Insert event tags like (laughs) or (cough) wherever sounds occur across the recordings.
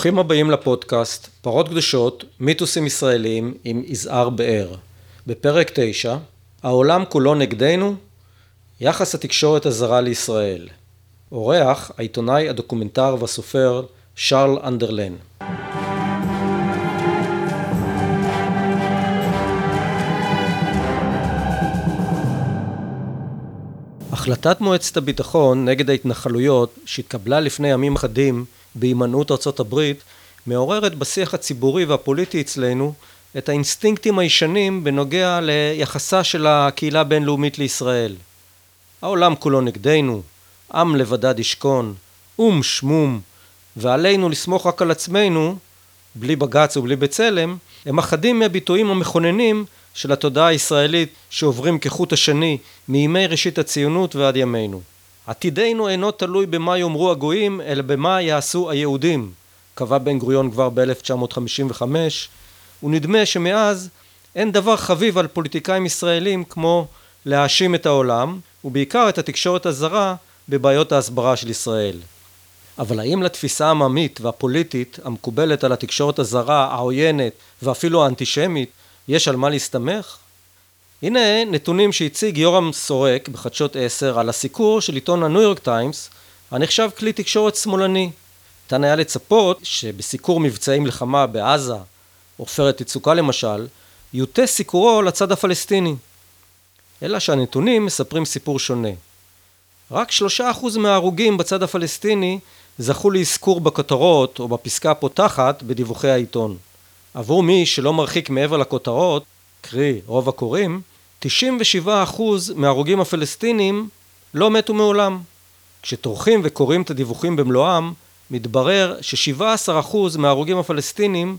ברוכים הבאים לפודקאסט פרות קדושות, מיתוסים ישראלים עם יזהר באר. בפרק 9, העולם כולו נגדנו, יחס התקשורת הזרה לישראל. אורח, העיתונאי, הדוקומנטר והסופר שרל אנדרלן. החלטת מועצת הביטחון נגד ההתנחלויות שהתקבלה לפני ימים אחדים בהימנעות ארצות הברית מעוררת בשיח הציבורי והפוליטי אצלנו את האינסטינקטים הישנים בנוגע ליחסה של הקהילה הבינלאומית לישראל. העולם כולו נגדנו, עם לבדד ישכון, אום שמום, ועלינו לסמוך רק על עצמנו, בלי בג"ץ ובלי בצלם, הם אחדים מהביטויים המכוננים של התודעה הישראלית שעוברים כחוט השני מימי ראשית הציונות ועד ימינו. עתידנו אינו תלוי במה יאמרו הגויים, אלא במה יעשו היהודים, קבע בן גוריון כבר ב-1955, ונדמה שמאז אין דבר חביב על פוליטיקאים ישראלים כמו להאשים את העולם, ובעיקר את התקשורת הזרה, בבעיות ההסברה של ישראל. אבל האם לתפיסה העממית והפוליטית המקובלת על התקשורת הזרה, העוינת ואפילו האנטישמית, יש על מה להסתמך? הנה נתונים שהציג יורם סורק בחדשות 10 על הסיקור של עיתון הניו יורק טיימס הנחשב כלי תקשורת שמאלני. ניתן היה לצפות שבסיקור מבצעים מלחמה בעזה, עופרת יצוקה למשל, יוטה סיקורו לצד הפלסטיני. אלא שהנתונים מספרים סיפור שונה. רק שלושה אחוז מההרוגים בצד הפלסטיני זכו לאזכור בכותרות או בפסקה הפותחת בדיווחי העיתון. עבור מי שלא מרחיק מעבר לכותרות, קרי רוב הקוראים, 97% מההרוגים הפלסטינים לא מתו מעולם. כשטורחים וקוראים את הדיווחים במלואם, מתברר ש-17% מההרוגים הפלסטינים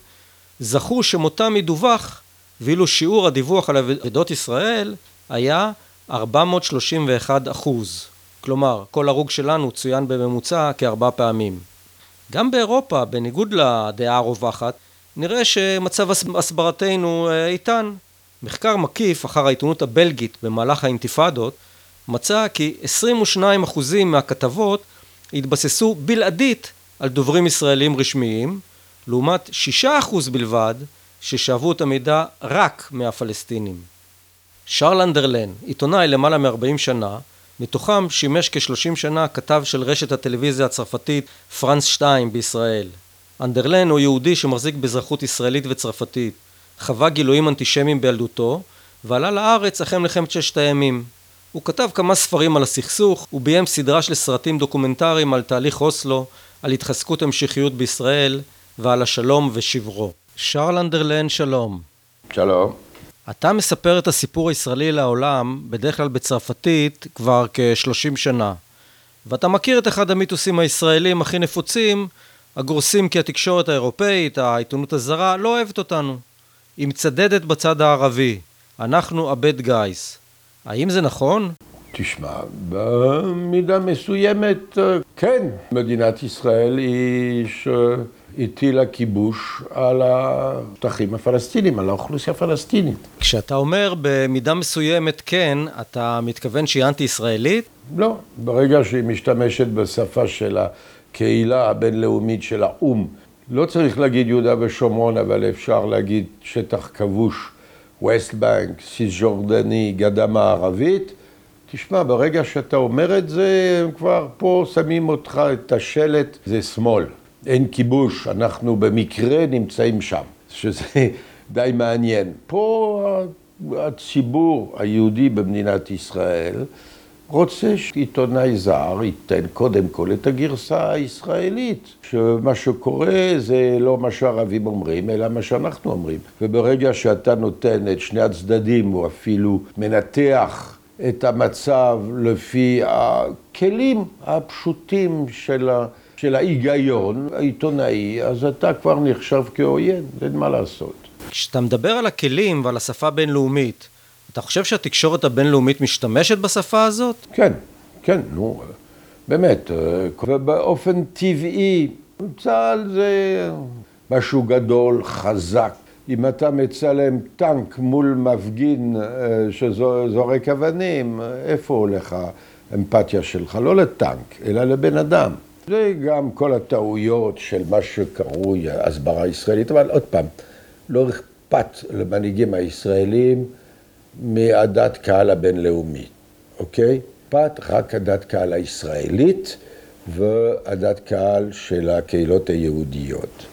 זכו שמותם ידווח, ואילו שיעור הדיווח על אבדות ישראל היה 431 אחוז. כלומר, כל הרוג שלנו צוין בממוצע כארבע פעמים. גם באירופה, בניגוד לדעה הרווחת, נראה שמצב הסברתנו אה, איתן. מחקר מקיף אחר העיתונות הבלגית במהלך האינתיפאדות מצא כי 22% מהכתבות התבססו בלעדית על דוברים ישראלים רשמיים, לעומת 6% בלבד ששאבו את המידע רק מהפלסטינים. שרל אנדרלן, עיתונאי למעלה מ-40 שנה, מתוכם שימש כ-30 שנה כתב של רשת הטלוויזיה הצרפתית פרנס 2 בישראל. אנדרלן הוא יהודי שמחזיק באזרחות ישראלית וצרפתית. חווה גילויים אנטישמיים בילדותו, ועלה לארץ אחרי מלחמת ששת הימים. הוא כתב כמה ספרים על הסכסוך, וביים סדרה של סרטים דוקומנטריים על תהליך אוסלו, על התחזקות המשכיות בישראל, ועל השלום ושברו. שרל אנדרלן, שלום. שלום. אתה מספר את הסיפור הישראלי לעולם, בדרך כלל בצרפתית, כבר כ-30 שנה. ואתה מכיר את אחד המיתוסים הישראלים הכי נפוצים, הגורסים כי התקשורת האירופאית, העיתונות הזרה, לא אוהבת אותנו. היא מצדדת בצד הערבי. אנחנו הבד גייס. האם זה נכון? תשמע, במידה מסוימת, כן. מדינת ישראל היא שהטילה כיבוש על השטחים הפלסטינים, על האוכלוסייה הפלסטינית. כשאתה אומר במידה מסוימת כן, אתה מתכוון שהיא אנטי-ישראלית? לא. ברגע שהיא משתמשת בשפה של הקהילה הבינלאומית של האו"ם, לא צריך להגיד יהודה ושומרון, אבל אפשר להגיד שטח כבוש, ווסט בנק, סיס ג'ורדני, גדה מערבית. תשמע, ברגע שאתה אומר את זה, הם כבר פה שמים אותך את השלט, זה שמאל. אין כיבוש, אנחנו במקרה נמצאים שם, שזה (laughs) די מעניין. פה הציבור היהודי במדינת ישראל רוצה שעיתונאי זר ייתן קודם כל את הגרסה הישראלית, שמה שקורה זה לא מה שהערבים אומרים, אלא מה שאנחנו אומרים. וברגע שאתה נותן את שני הצדדים, או אפילו מנתח את המצב לפי הכלים הפשוטים של, ה, של ההיגיון העיתונאי, אז אתה כבר נחשב כאויב, אין מה לעשות. כשאתה מדבר על הכלים ועל השפה הבינלאומית, אתה חושב שהתקשורת הבינלאומית משתמשת בשפה הזאת? כן, כן, נו, באמת. ובאופן טבעי, צה"ל זה משהו גדול, חזק. אם אתה מצלם טנק מול מפגין אה, שזורק אבנים, איפה הולך האמפתיה שלך? לא לטנק, אלא לבן אדם. זה גם כל הטעויות של מה שקרוי הסברה ישראלית, אבל עוד פעם, לא אכפת למנהיגים הישראלים מהדת קהל הבינלאומית, אוקיי? אכפת רק הדת קהל הישראלית והדת קהל של הקהילות היהודיות.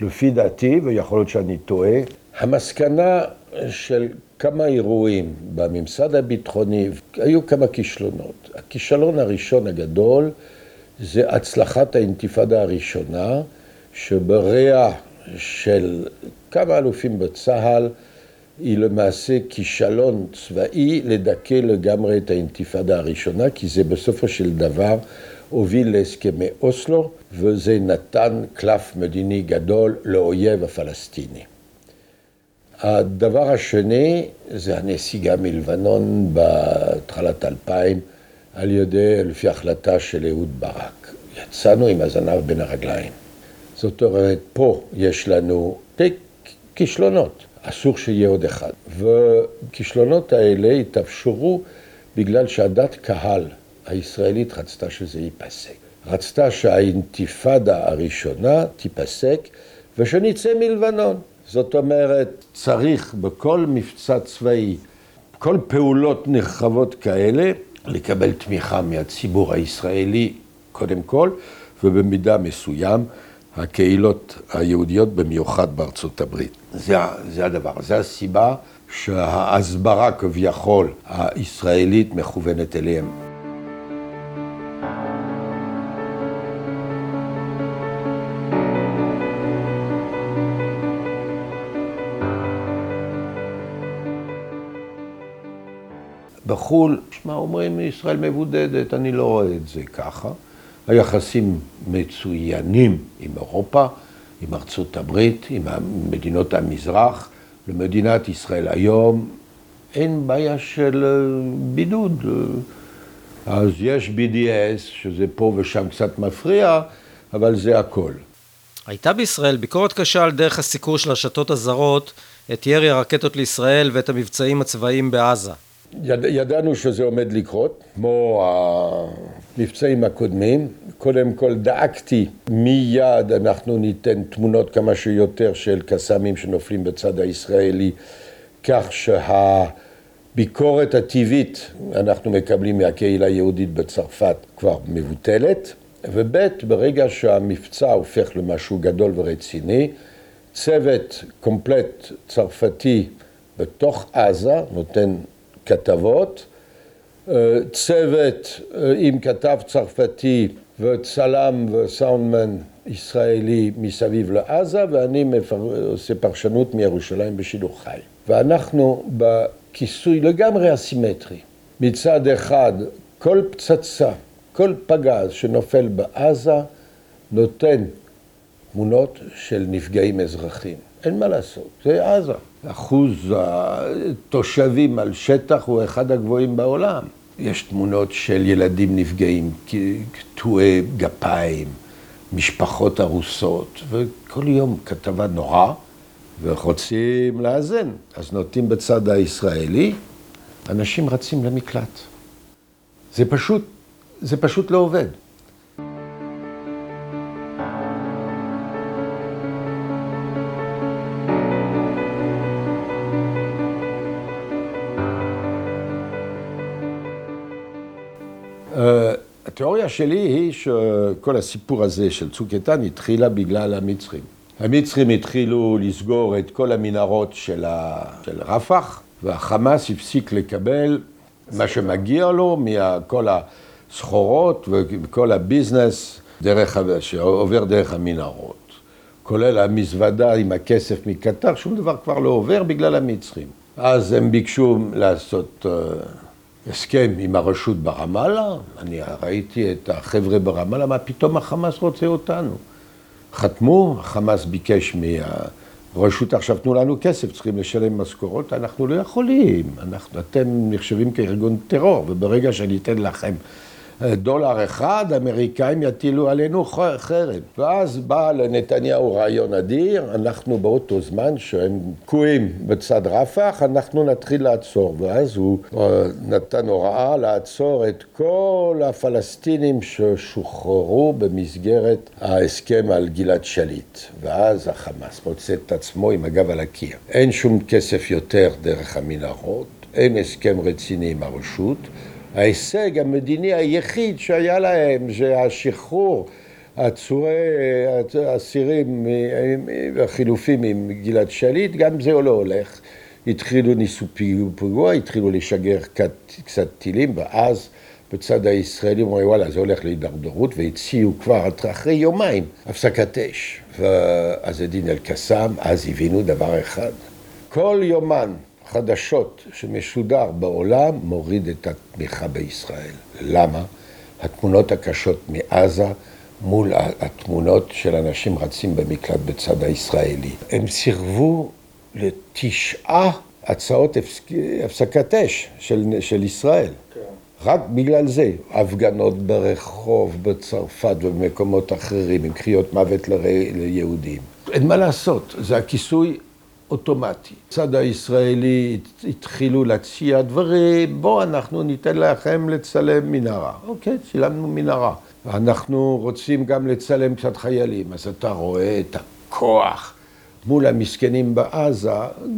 לפי דעתי, ויכול להיות שאני טועה, המסקנה של כמה אירועים בממסד הביטחוני, היו כמה כישלונות. הכישלון הראשון הגדול זה הצלחת האינתיפאדה הראשונה, שבריאה של כמה אלופים בצה"ל, היא למעשה כישלון צבאי לדכא לגמרי את האינתיפאדה הראשונה, כי זה בסופו של דבר הוביל להסכמי אוסלו, וזה נתן קלף מדיני גדול לאויב הפלסטיני. הדבר השני זה הנסיגה מלבנון בהתחלת 2000 על ידי, לפי החלטה של אהוד ברק. יצאנו עם הזנב בין הרגליים. זאת אומרת, פה יש לנו כישלונות, אסור שיהיה עוד אחד. וכישלונות האלה התאפשרו בגלל שהדת קהל הישראלית רצתה שזה ייפסק. רצתה שהאינתיפאדה הראשונה תיפסק ושנצא מלבנון. זאת אומרת, צריך בכל מבצע צבאי, כל פעולות נרחבות כאלה, לקבל תמיכה מהציבור הישראלי קודם כל, ובמידה מסוים הקהילות היהודיות, במיוחד בארצות הברית. זה, זה הדבר, זה הסיבה שההסברה כביכול הישראלית מכוונת אליהם. בחו"ל, שמע, אומרים ישראל מבודדת, אני לא רואה את זה ככה. היחסים מצוינים עם אירופה, עם ארצות הברית, עם מדינות המזרח. למדינת ישראל היום אין בעיה של אה, בידוד. אז יש BDS, שזה פה ושם קצת מפריע, אבל זה הכל. הייתה בישראל ביקורת קשה על דרך הסיקור של הרשתות הזרות את ירי הרקטות לישראל ואת המבצעים הצבאיים בעזה. יד, ידענו שזה עומד לקרות, כמו המבצעים הקודמים. קודם כל דאגתי מיד אנחנו ניתן תמונות כמה שיותר של קסאמים שנופלים בצד הישראלי, כך שהביקורת הטבעית אנחנו מקבלים מהקהילה היהודית בצרפת כבר מבוטלת. וב' ברגע שהמבצע הופך למשהו גדול ורציני, צוות קומפלט צרפתי בתוך עזה נותן כתבות, אה, צוות אה, עם כתב צרפתי וצלם וסאונדמן ישראלי מסביב לעזה, ואני עושה פרשנות מירושלים בשידור חי. ואנחנו בכיסוי לגמרי אסימטרי. מצד אחד, כל פצצה, כל פגז שנופל בעזה נותן תמונות של נפגעים אזרחים. אין מה לעשות, זה עזה. אחוז התושבים על שטח הוא אחד הגבוהים בעולם. יש תמונות של ילדים נפגעים, קטועי גפיים, משפחות הרוסות, וכל יום כתבה נורא, ורוצים לאזן. אז נוטים בצד הישראלי, אנשים רצים למקלט. זה פשוט, זה פשוט לא עובד. התיאוריה שלי היא שכל הסיפור הזה של צוק איתן התחילה בגלל המצרים. המצרים התחילו לסגור את כל המנהרות של, ה... של רפח, והחמאס הפסיק לקבל מה שמגיע לו מכל הסחורות וכל הביזנס דרך, שעובר דרך המנהרות. כולל המזוודה עם הכסף מקטר, שום דבר כבר לא עובר בגלל המצרים. אז הם ביקשו לעשות... הסכם עם הרשות ברמאללה, אני ראיתי את החבר'ה ברמאללה, מה פתאום החמאס רוצה אותנו? חתמו, החמאס ביקש מהרשות, עכשיו תנו לנו כסף, צריכים לשלם משכורות, אנחנו לא יכולים, אנחנו, אתם נחשבים כארגון טרור, וברגע שאני אתן לכם דולר אחד, האמריקאים יטילו עלינו חרם. ואז בא לנתניהו רעיון אדיר, אנחנו באותו זמן שהם תקועים בצד רפח, אנחנו נתחיל לעצור. ואז הוא אה, נתן הוראה לעצור את כל הפלסטינים ששוחררו במסגרת ההסכם על גלעד שליט. ואז החמאס מוצא את עצמו עם הגב על הקיר. אין שום כסף יותר דרך המנהרות, אין הסכם רציני עם הרשות. ההישג המדיני היחיד שהיה להם זה השחרור עצורי אסירים והחילופים עם גלעד שליט, גם זה לא הולך. התחילו ניסו פיגוע, התחילו לשגר קצת טילים, ואז בצד הישראלי אומרים וואלה זה הולך להידרדרות, והציעו כבר אחרי יומיים הפסקת אש. ואז הדין אל-קסאם, אז הבינו דבר אחד, כל יומן חדשות שמשודר בעולם מוריד את התמיכה בישראל. למה? התמונות הקשות מעזה מול התמונות של אנשים רצים במקלט בצד הישראלי. הם סירבו לתשעה הצעות הפסקת אש של, של ישראל. כן. רק בגלל זה, הפגנות ברחוב, בצרפת ובמקומות אחרים, עם קריאות מוות ליהודים. אין מה לעשות, זה הכיסוי אוטומטי. הצד הישראלי התחילו להציע דברים, בואו אנחנו ניתן לכם לצלם מנהרה. אוקיי, צילמנו מנהרה. ואנחנו רוצים גם לצלם קצת חיילים, אז אתה רואה את הכוח מול המסכנים בעזה,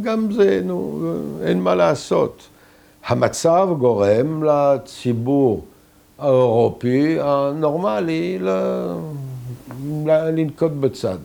גם זה, נו, אין מה לעשות. המצב גורם לציבור האירופי הנורמלי לנקוט בצד.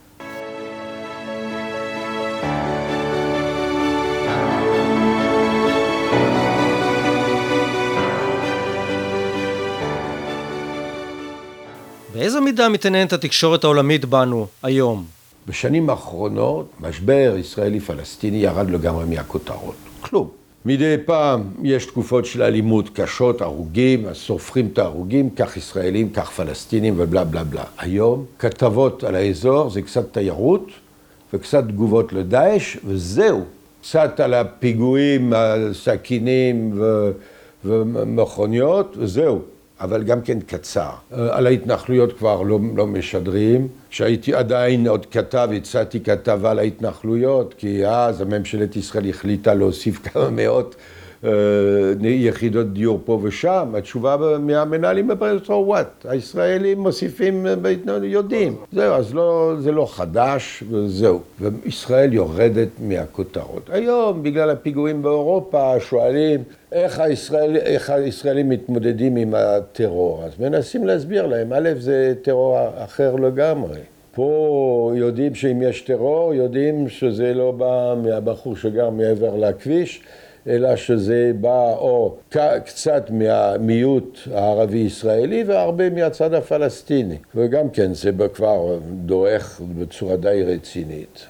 באיזו מידה מתעניינת התקשורת העולמית בנו היום? בשנים האחרונות, משבר ישראלי-פלסטיני ירד לגמרי מהכותרות. כלום. מדי פעם יש תקופות של אלימות קשות, הרוגים, אז סופרים את ההרוגים, כך ישראלים, כך פלסטינים ובלה בלה בלה. היום כתבות על האזור זה קצת תיירות וקצת תגובות לדאעש, וזהו. קצת על הפיגועים, הסכינים ו... ומכוניות, וזהו. אבל גם כן קצר. אה, על ההתנחלויות כבר לא, לא משדרים. כשהייתי עדיין עוד כתב, הצעתי כתבה על ההתנחלויות, כי אז הממשלת ישראל החליטה להוסיף כמה מאות יחידות דיור פה ושם, התשובה מהמנהלים בברית, so what? הישראלים מוסיפים, יודעים. זהו, אז לא, זה לא חדש, וזהו. וישראל יורדת מהכותרות. היום, בגלל הפיגועים באירופה, שואלים איך, הישראל, איך הישראלים מתמודדים עם הטרור. אז מנסים להסביר להם, א', זה טרור אחר לגמרי. פה יודעים שאם יש טרור, יודעים שזה לא בא מהבחור שגר מעבר לכביש. אלא שזה בא או קצת מהמיעוט הערבי-ישראלי והרבה מהצד הפלסטיני. וגם כן זה כבר דועך בצורה די רצינית.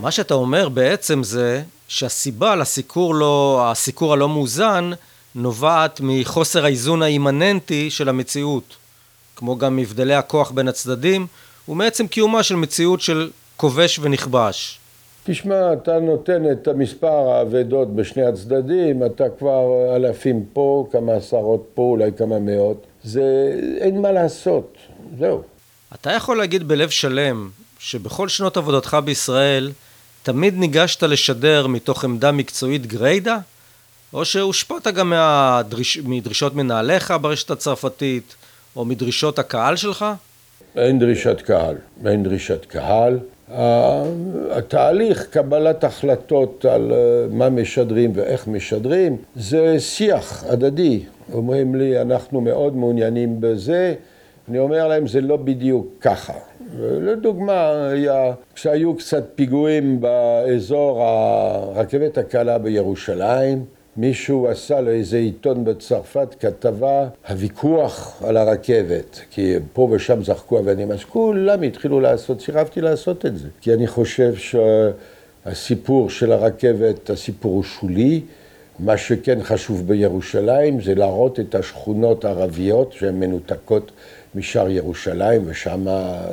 מה שאתה אומר בעצם זה שהסיבה לסיקור לא, הסיקור הלא מאוזן נובעת מחוסר האיזון האימננטי של המציאות, כמו גם מבדלי הכוח בין הצדדים, ומעצם קיומה של מציאות של כובש ונכבש. תשמע, אתה נותן את המספר האבדות בשני הצדדים, אתה כבר אלפים פה, כמה עשרות פה, אולי כמה מאות. זה, אין מה לעשות, זהו. אתה יכול להגיד בלב שלם שבכל שנות עבודתך בישראל תמיד ניגשת לשדר מתוך עמדה מקצועית גריידה? או שהושפעת גם מהדריש, מדרישות מנהליך ברשת הצרפתית, או מדרישות הקהל שלך? אין דרישת קהל, אין דרישת קהל. התהליך קבלת החלטות על אה, מה משדרים ואיך משדרים זה שיח הדדי. אומרים לי, אנחנו מאוד מעוניינים בזה, אני אומר להם, זה לא בדיוק ככה. לדוגמה, היה, כשהיו קצת פיגועים באזור הרכבת הקלה בירושלים, מישהו עשה לאיזה עיתון בצרפת כתבה, הוויכוח על הרכבת, כי פה ושם זרקו אבנים, אז כולם התחילו לעשות, סירבתי לעשות את זה, כי אני חושב שהסיפור של הרכבת, הסיפור הוא שולי, מה שכן חשוב בירושלים זה להראות את השכונות הערביות שהן מנותקות משאר ירושלים, ושם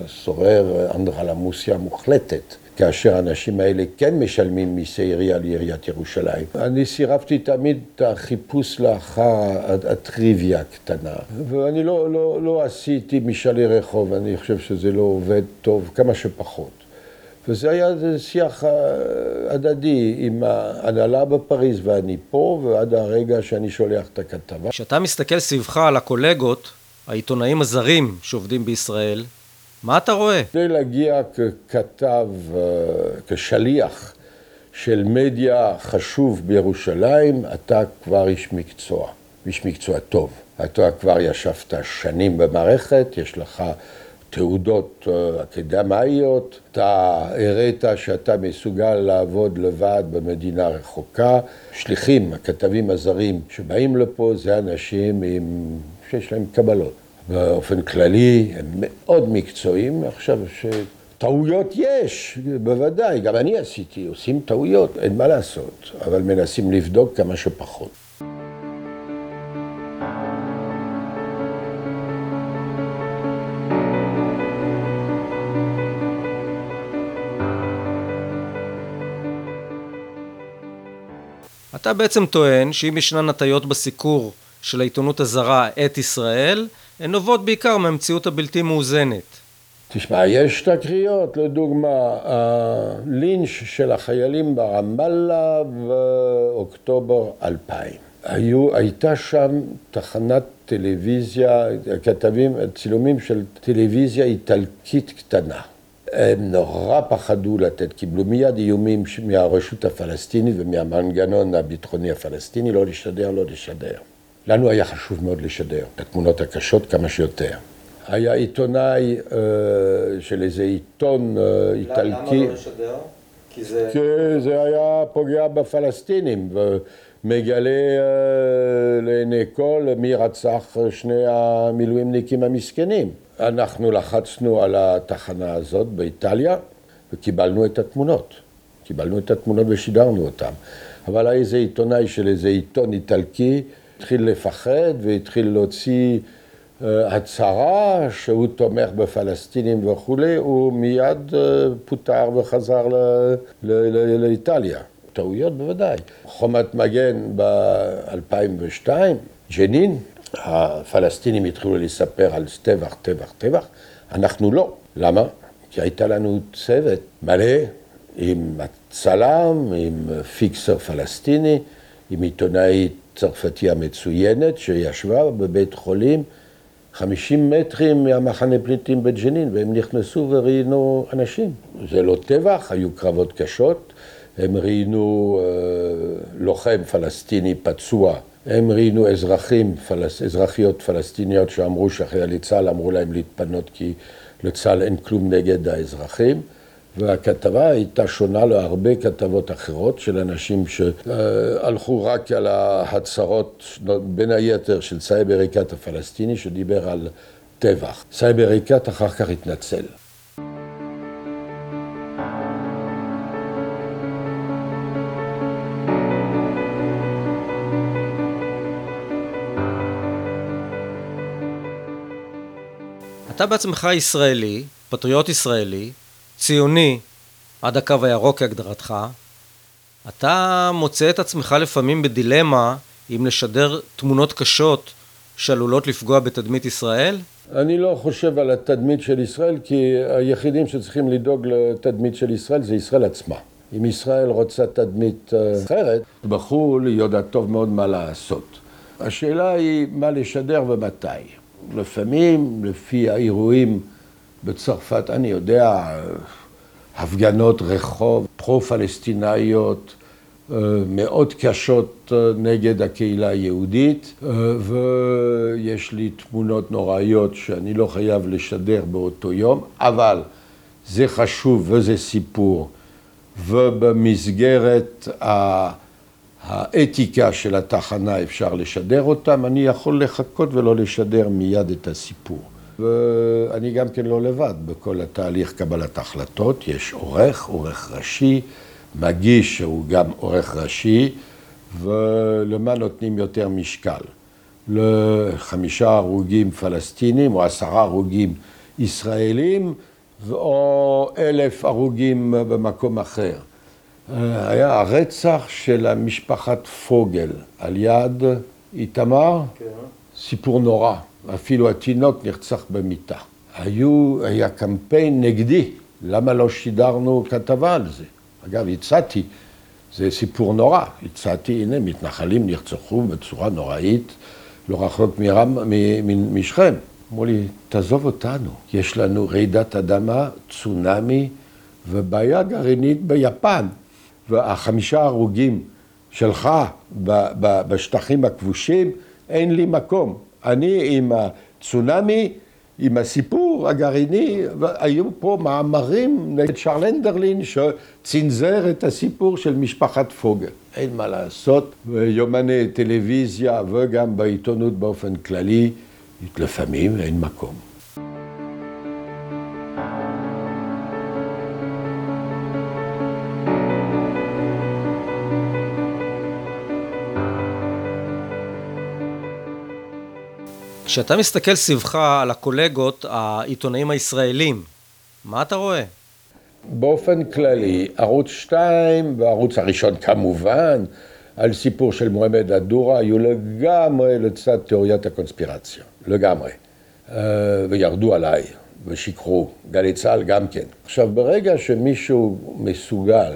שורר אנדרלמוסיה מוחלטת. כאשר האנשים האלה כן משלמים מיסי עירייה לעיריית ירושלים. אני סירבתי תמיד את החיפוש לאחר הטריוויה הקטנה, ואני לא, לא, לא עשיתי משאלי רחוב, אני חושב שזה לא עובד טוב, כמה שפחות. וזה היה שיח אה, הדדי עם ההנהלה בפריז ואני פה, ועד הרגע שאני שולח את הכתבה. כשאתה מסתכל סביבך על הקולגות, העיתונאים הזרים שעובדים בישראל, מה אתה רואה? כדי להגיע ככתב, אה, כשליח של מדיה חשוב בירושלים, אתה כבר איש מקצוע, איש מקצוע טוב. אתה כבר ישבת שנים במערכת, יש לך תעודות אה, אקדמאיות, אתה הראית שאתה מסוגל לעבוד לבד במדינה רחוקה. שליחים, הכתבים הזרים שבאים לפה, זה אנשים עם, שיש להם קבלות. באופן כללי הם מאוד מקצועיים. עכשיו, שטעויות יש, בוודאי, גם אני עשיתי, עושים טעויות, אין מה לעשות, אבל מנסים לבדוק כמה שפחות. אתה בעצם טוען שאם ישנן הטיות בסיקור של העיתונות הזרה את ישראל, הן נובעות בעיקר מהמציאות הבלתי מאוזנת. תשמע, יש תקריות, לדוגמה, הלינץ' של החיילים ברמאללה באוקטובר 2000. היו, הייתה שם תחנת טלוויזיה, כתבים, צילומים של טלוויזיה איטלקית קטנה. הם נורא פחדו לתת, קיבלו מיד איומים מהרשות הפלסטינית ומהמנגנון הביטחוני הפלסטיני לא לשדר, לא לשדר. לנו היה חשוב מאוד לשדר את התמונות הקשות כמה שיותר. היה עיתונאי אה, של איזה עיתון אה, איטלקי. למה לא לשדר? כי זה... כי זה היה פוגע בפלסטינים ומגלה אה, לעיני כל מי רצח שני המילואימניקים המסכנים. אנחנו לחצנו על התחנה הזאת באיטליה וקיבלנו את התמונות. קיבלנו את התמונות ושידרנו אותן. אבל היה איזה עיתונאי של איזה עיתון איטלקי התחיל לפחד והתחיל להוציא uh, הצהרה שהוא תומך בפלסטינים וכולי, הוא מיד uh, פוטר וחזר לאיטליה. טעויות בוודאי. חומת מגן ב-2002, ג'נין, הפלסטינים התחילו לספר על טבח, טבח, טבח, אנחנו לא. למה? כי הייתה לנו צוות מלא עם צלם, עם פיקסר פלסטיני, עם עיתונאית צרפתייה מצוינת שישבה בבית חולים 50 מטרים מהמחנה פליטים בג'נין, והם נכנסו וראיינו אנשים. זה לא טבח, היו קרבות קשות, הם ראיינו אה, לוחם פלסטיני פצוע, הם ראיינו אזרחים, פלס, אזרחיות פלסטיניות שאמרו שחיילי צה"ל אמרו להם להתפנות כי לצה"ל אין כלום נגד האזרחים. והכתבה הייתה שונה להרבה כתבות אחרות של אנשים שהלכו רק על ההצהרות, בין היתר של סאיב אריקת הפלסטיני, שדיבר על טבח. סאיב אריקת אחר כך התנצל. אתה בעצמך ישראלי, פטריוט ישראלי, ציוני עד הקו הירוק כהגדרתך, אתה מוצא את עצמך לפעמים בדילמה אם לשדר תמונות קשות שעלולות לפגוע בתדמית ישראל? אני לא חושב על התדמית של ישראל, כי היחידים שצריכים לדאוג לתדמית של ישראל זה ישראל עצמה. אם ישראל רוצה תדמית אה, אחרת, בחו"ל היא יודעת טוב מאוד מה לעשות. השאלה היא מה לשדר ומתי. לפעמים, לפי האירועים בצרפת, אני יודע, הפגנות רחוב פרו-פלסטינאיות אה, מאוד קשות אה, נגד הקהילה היהודית, אה, ויש לי תמונות נוראיות שאני לא חייב לשדר באותו יום, אבל זה חשוב וזה סיפור, ובמסגרת האתיקה של התחנה אפשר לשדר אותם, אני יכול לחכות ולא לשדר מיד את הסיפור. ואני גם כן לא לבד בכל התהליך קבלת החלטות, יש עורך, עורך ראשי, מגיש שהוא גם עורך ראשי, ולמה נותנים יותר משקל? לחמישה הרוגים פלסטינים או עשרה הרוגים ישראלים או אלף הרוגים במקום אחר. היה הרצח של המשפחת פוגל על יד איתמר, כן. סיפור נורא, אפילו התינוק נרצח במיטה. היו, היה קמפיין נגדי, למה לא שידרנו כתבה על זה? אגב, הצעתי, זה סיפור נורא, הצעתי, הנה, מתנחלים נרצחו בצורה נוראית, לא רחוק מרם, משכם. אמרו לי, תעזוב אותנו, יש לנו רעידת אדמה, צונאמי ובעיה גרעינית ביפן. והחמישה הרוגים שלך בשטחים הכבושים, אין לי מקום. אני עם הצונאמי, עם הסיפור הגרעיני, היו פה מאמרים נגד שרלנדרלין שצנזר את הסיפור של משפחת פוגל. אין מה לעשות, ביומני טלוויזיה וגם בעיתונות באופן כללי, לפעמים אין מקום. כשאתה מסתכל סביבך על הקולגות, העיתונאים הישראלים, מה אתה רואה? באופן כללי, ערוץ 2 והערוץ הראשון כמובן, על סיפור של מועמד אדורה, היו לגמרי לצד תיאוריית הקונספירציה, לגמרי. אה, וירדו עליי ושיקרו, גלי צה"ל גם כן. עכשיו, ברגע שמישהו מסוגל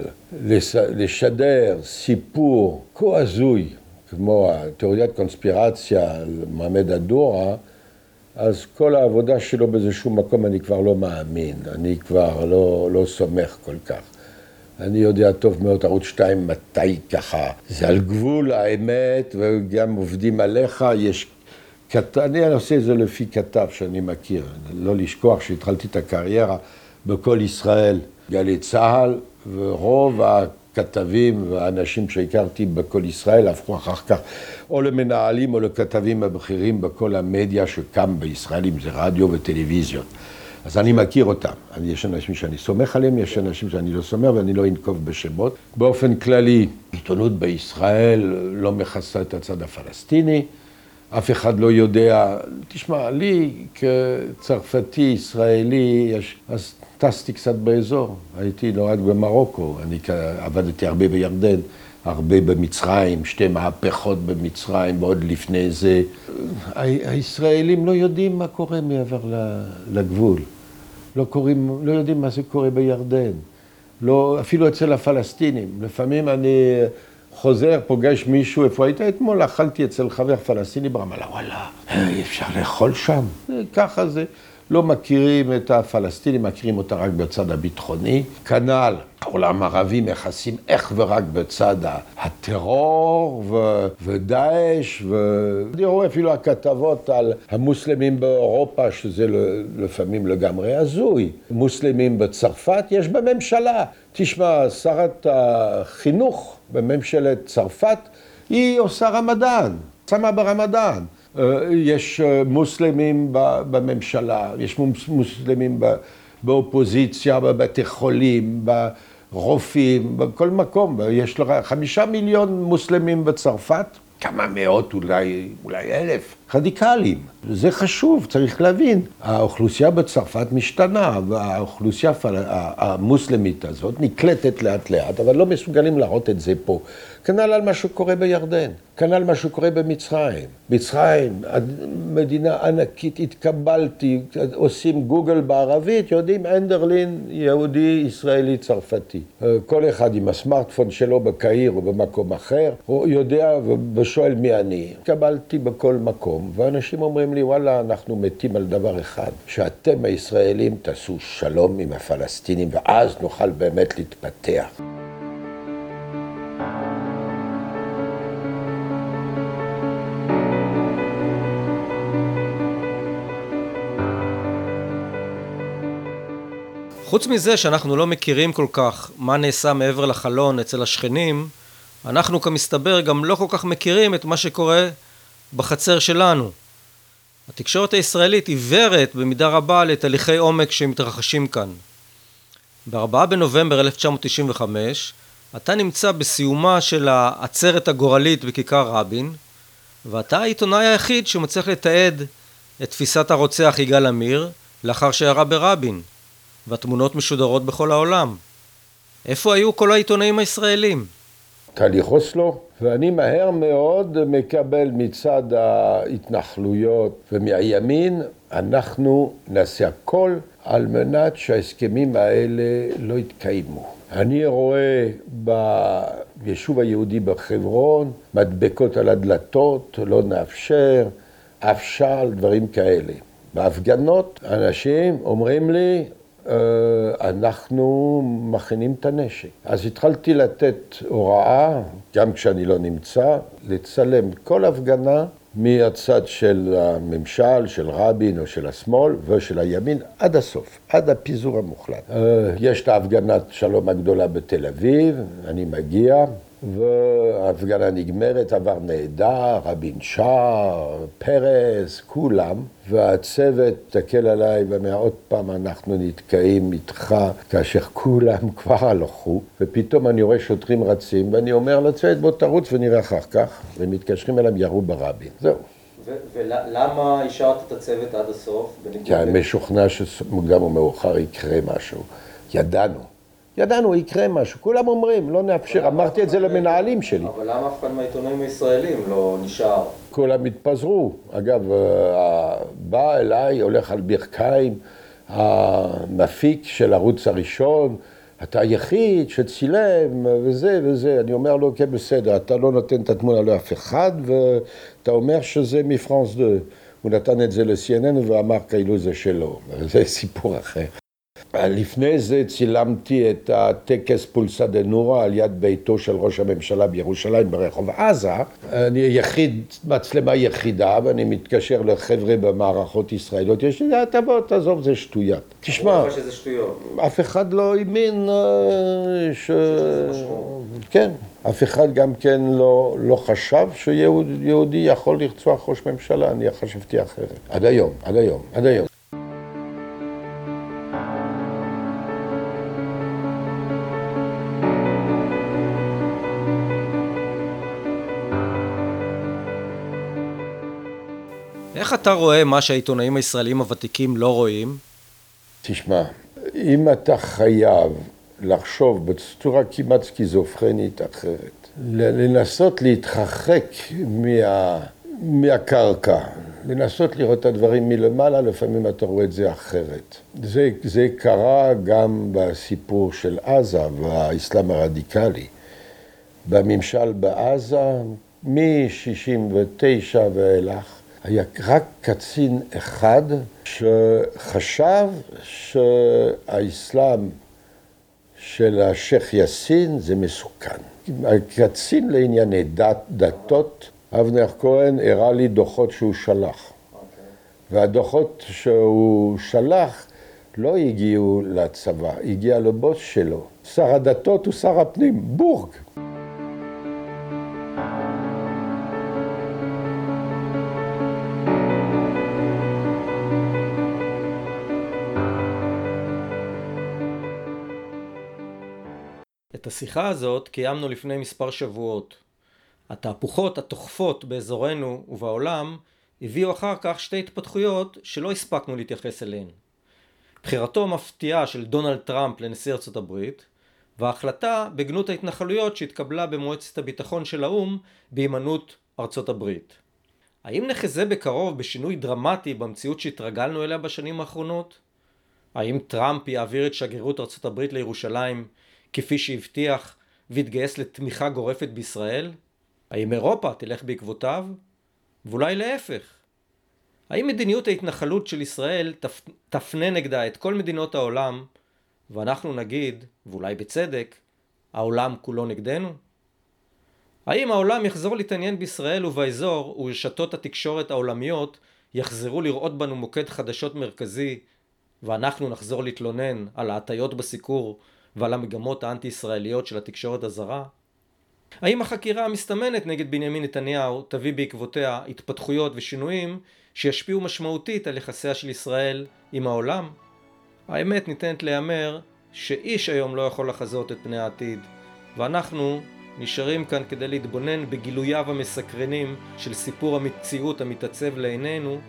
לשדר סיפור כה הזוי כמו תיאוריית קונספירציה על מעמד הדורה, אז כל העבודה שלו באיזשהו מקום אני כבר לא מאמין, אני כבר לא, לא סומך כל כך. אני יודע טוב מאוד ערוץ 2 מתי ככה, זה על גבול האמת וגם עובדים עליך, יש... כת... אני עושה את זה לפי כתב שאני מכיר, לא לשכוח שהתחלתי את הקריירה בכל ישראל, גלי צה"ל, ורוב כתבים והאנשים שהכרתי בכל ישראל הפכו אחר כך או למנהלים או לכתבים הבכירים בכל המדיה שקם בישראל, אם זה רדיו וטלוויזיות. אז אני מכיר אותם. יש אנשים שאני סומך עליהם, יש אנשים שאני לא סומך ואני לא אנקוב בשמות. באופן כללי, עיתונות בישראל לא מכסה את הצד הפלסטיני. אף אחד לא יודע, תשמע, לי כצרפתי, ישראלי, יש, אז טסתי קצת באזור, הייתי נולד במרוקו, אני עבדתי הרבה בירדן, הרבה במצרים, שתי מהפכות במצרים, ועוד לפני זה. הישראלים לא יודעים מה קורה מעבר לגבול, לא, קוראים, לא יודעים מה זה קורה בירדן, לא, אפילו אצל הפלסטינים. לפעמים אני חוזר, פוגש מישהו, איפה היית אתמול? אכלתי אצל חבר פלסטיני ברמאללה, וואלה, אי אפשר לאכול שם, ככה זה. לא מכירים את הפלסטינים, מכירים אותה רק בצד הביטחוני. כנ"ל, העולם הערבי מכסים איך ורק בצד הטרור ו- ודאעש, ואני רואה אפילו הכתבות על המוסלמים באירופה, שזה לפעמים לגמרי הזוי. מוסלמים בצרפת, יש בממשלה. תשמע, שרת החינוך בממשלת צרפת, היא עושה רמדאן, שמה ברמדאן. אה, יש אה, מוסלמים בממשלה, יש מוסלמים באופוזיציה, בבתי חולים, ברופאים, בכל מקום. יש לך חמישה מיליון מוסלמים בצרפת, כמה מאות, אולי, אולי אלף, רדיקליים. זה חשוב, צריך להבין. האוכלוסייה בצרפת משתנה, והאוכלוסייה המוסלמית הזאת נקלטת לאט לאט, אבל לא מסוגלים להראות את זה פה. כנ"ל על מה שקורה בירדן, כנ"ל מה שקורה במצרים. מצרים, מדינה ענקית, התקבלתי, עושים גוגל בערבית, יודעים אנדרלין, יהודי, ישראלי, צרפתי. כל אחד עם הסמארטפון שלו בקהיר או במקום אחר, הוא יודע ושואל מי אני. התקבלתי בכל מקום, ואנשים אומרים לי, וואלה, אנחנו מתים על דבר אחד, שאתם הישראלים תעשו שלום עם הפלסטינים, ואז נוכל באמת להתפתח. חוץ מזה שאנחנו לא מכירים כל כך מה נעשה מעבר לחלון אצל השכנים, אנחנו כמסתבר גם לא כל כך מכירים את מה שקורה בחצר שלנו. התקשורת הישראלית עיוורת במידה רבה לתהליכי עומק שמתרחשים כאן. ב-4 בנובמבר 1995 אתה נמצא בסיומה של העצרת הגורלית בכיכר רבין, ואתה העיתונאי היחיד שמצליח לתעד את תפיסת הרוצח יגאל עמיר לאחר שירה ברבין, והתמונות משודרות בכל העולם. איפה היו כל העיתונאים הישראלים? תהליך אוסלו, ואני מהר מאוד מקבל מצד ההתנחלויות ומהימין, אנחנו נעשה הכל על מנת שההסכמים האלה לא יתקיימו. אני רואה ביישוב היהודי בחברון מדבקות על הדלתות, לא נאפשר, אפשר, דברים כאלה. בהפגנות אנשים אומרים לי, אנחנו מכינים את הנשק. אז התחלתי לתת הוראה, גם כשאני לא נמצא, לצלם כל הפגנה מהצד של הממשל, של רבין או של השמאל ושל הימין עד הסוף, עד הפיזור המוחלט. אה, יש את ההפגנת שלום הגדולה בתל אביב, אני מגיע, וההפגנה נגמרת, עבר נהדר, רבין שר, פרס, כולם, והצוות תקל עליי ואומר, עוד פעם אנחנו נתקעים איתך, כאשר כולם (laughs) כבר הלכו, ופתאום אני רואה שוטרים רצים, ואני אומר לצוות, בוא תרוץ ונראה אחר כך, ומתקשרים אליהם, ירו ברבין. זהו. ולמה השארת את הצוות עד הסוף? כי אני משוכנע או מאוחר יקרה משהו. ידענו. ידענו, יקרה משהו. כולם אומרים, לא נאפשר. אמרתי את זה למנהלים שלי. אבל למה אף אחד מהעיתונאים הישראלים לא נשאר? כולם התפזרו. אגב, אה, בא אליי, הולך על ברכיים, המפיק של ערוץ הראשון, אתה היחיד שצילם וזה וזה. אני אומר לו, כן, בסדר, אתה לא נותן את התמונה לאף אחד, ואתה אומר שזה מפרנס 2. הוא נתן את זה ל-CNN ואמר כאילו זה שלו. (laughs) זה סיפור אחר. לפני זה צילמתי את הטקס פולסא דה נורה על יד ביתו של ראש הממשלה בירושלים ברחוב עזה. אני יחיד, מצלמה יחידה, ואני מתקשר לחבר'ה במערכות ישראליות, יש לי, תבוא, תעזוב, זה שטויות. תשמע, אף אחד לא האמין אה, ש... כן, אף אחד גם כן לא, לא חשב שיהודי יכול לרצוח ראש ממשלה, אני חשבתי אחרת. עד היום, עד היום, עד היום. איך אתה רואה מה שהעיתונאים הישראלים הוותיקים לא רואים? תשמע, אם אתה חייב לחשוב בצורה כמעט סכיזופרנית אחרת, לנסות להתרחק מה, מהקרקע, לנסות לראות את הדברים מלמעלה, לפעמים אתה רואה את זה אחרת. זה, זה קרה גם בסיפור של עזה והאסלאם הרדיקלי. בממשל בעזה, מ-69' ואילך, היה רק קצין אחד שחשב שהאסלאם של השייח' יאסין זה מסוכן. הקצין לענייני דת, דתות, אבנר כהן הראה לי דוחות שהוא שלח. Okay. והדוחות שהוא שלח לא הגיעו לצבא, הגיע לבוס שלו. שר הדתות הוא שר הפנים, בורג. את השיחה הזאת קיימנו לפני מספר שבועות. התהפוכות התוכפות באזורנו ובעולם הביאו אחר כך שתי התפתחויות שלא הספקנו להתייחס אליהן. בחירתו המפתיעה של דונלד טראמפ לנשיא ארצות הברית וההחלטה בגנות ההתנחלויות שהתקבלה במועצת הביטחון של האו"ם בהימנעות ארצות הברית. האם נחזה בקרוב בשינוי דרמטי במציאות שהתרגלנו אליה בשנים האחרונות? האם טראמפ יעביר את שגרירות ארצות הברית לירושלים כפי שהבטיח והתגייס לתמיכה גורפת בישראל? האם אירופה תלך בעקבותיו? ואולי להפך. האם מדיניות ההתנחלות של ישראל תפ... תפנה נגדה את כל מדינות העולם ואנחנו נגיד, ואולי בצדק, העולם כולו נגדנו? האם העולם יחזור להתעניין בישראל ובאזור ורשתות התקשורת העולמיות יחזרו לראות בנו מוקד חדשות מרכזי ואנחנו נחזור להתלונן על ההטיות בסיקור ועל המגמות האנטי-ישראליות של התקשורת הזרה? האם החקירה המסתמנת נגד בנימין נתניהו תביא בעקבותיה התפתחויות ושינויים שישפיעו משמעותית על יחסיה של ישראל עם העולם? האמת ניתנת להיאמר שאיש היום לא יכול לחזות את פני העתיד, ואנחנו נשארים כאן כדי להתבונן בגילוייו המסקרנים של סיפור המציאות המתעצב לעינינו,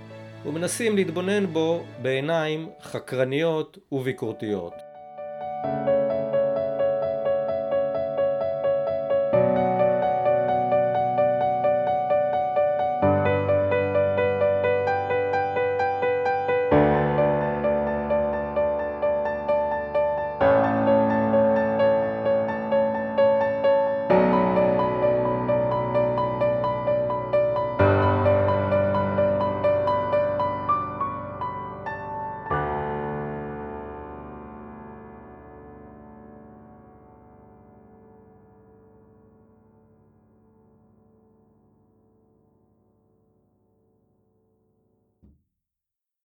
ומנסים להתבונן בו בעיניים חקרניות וביקורתיות.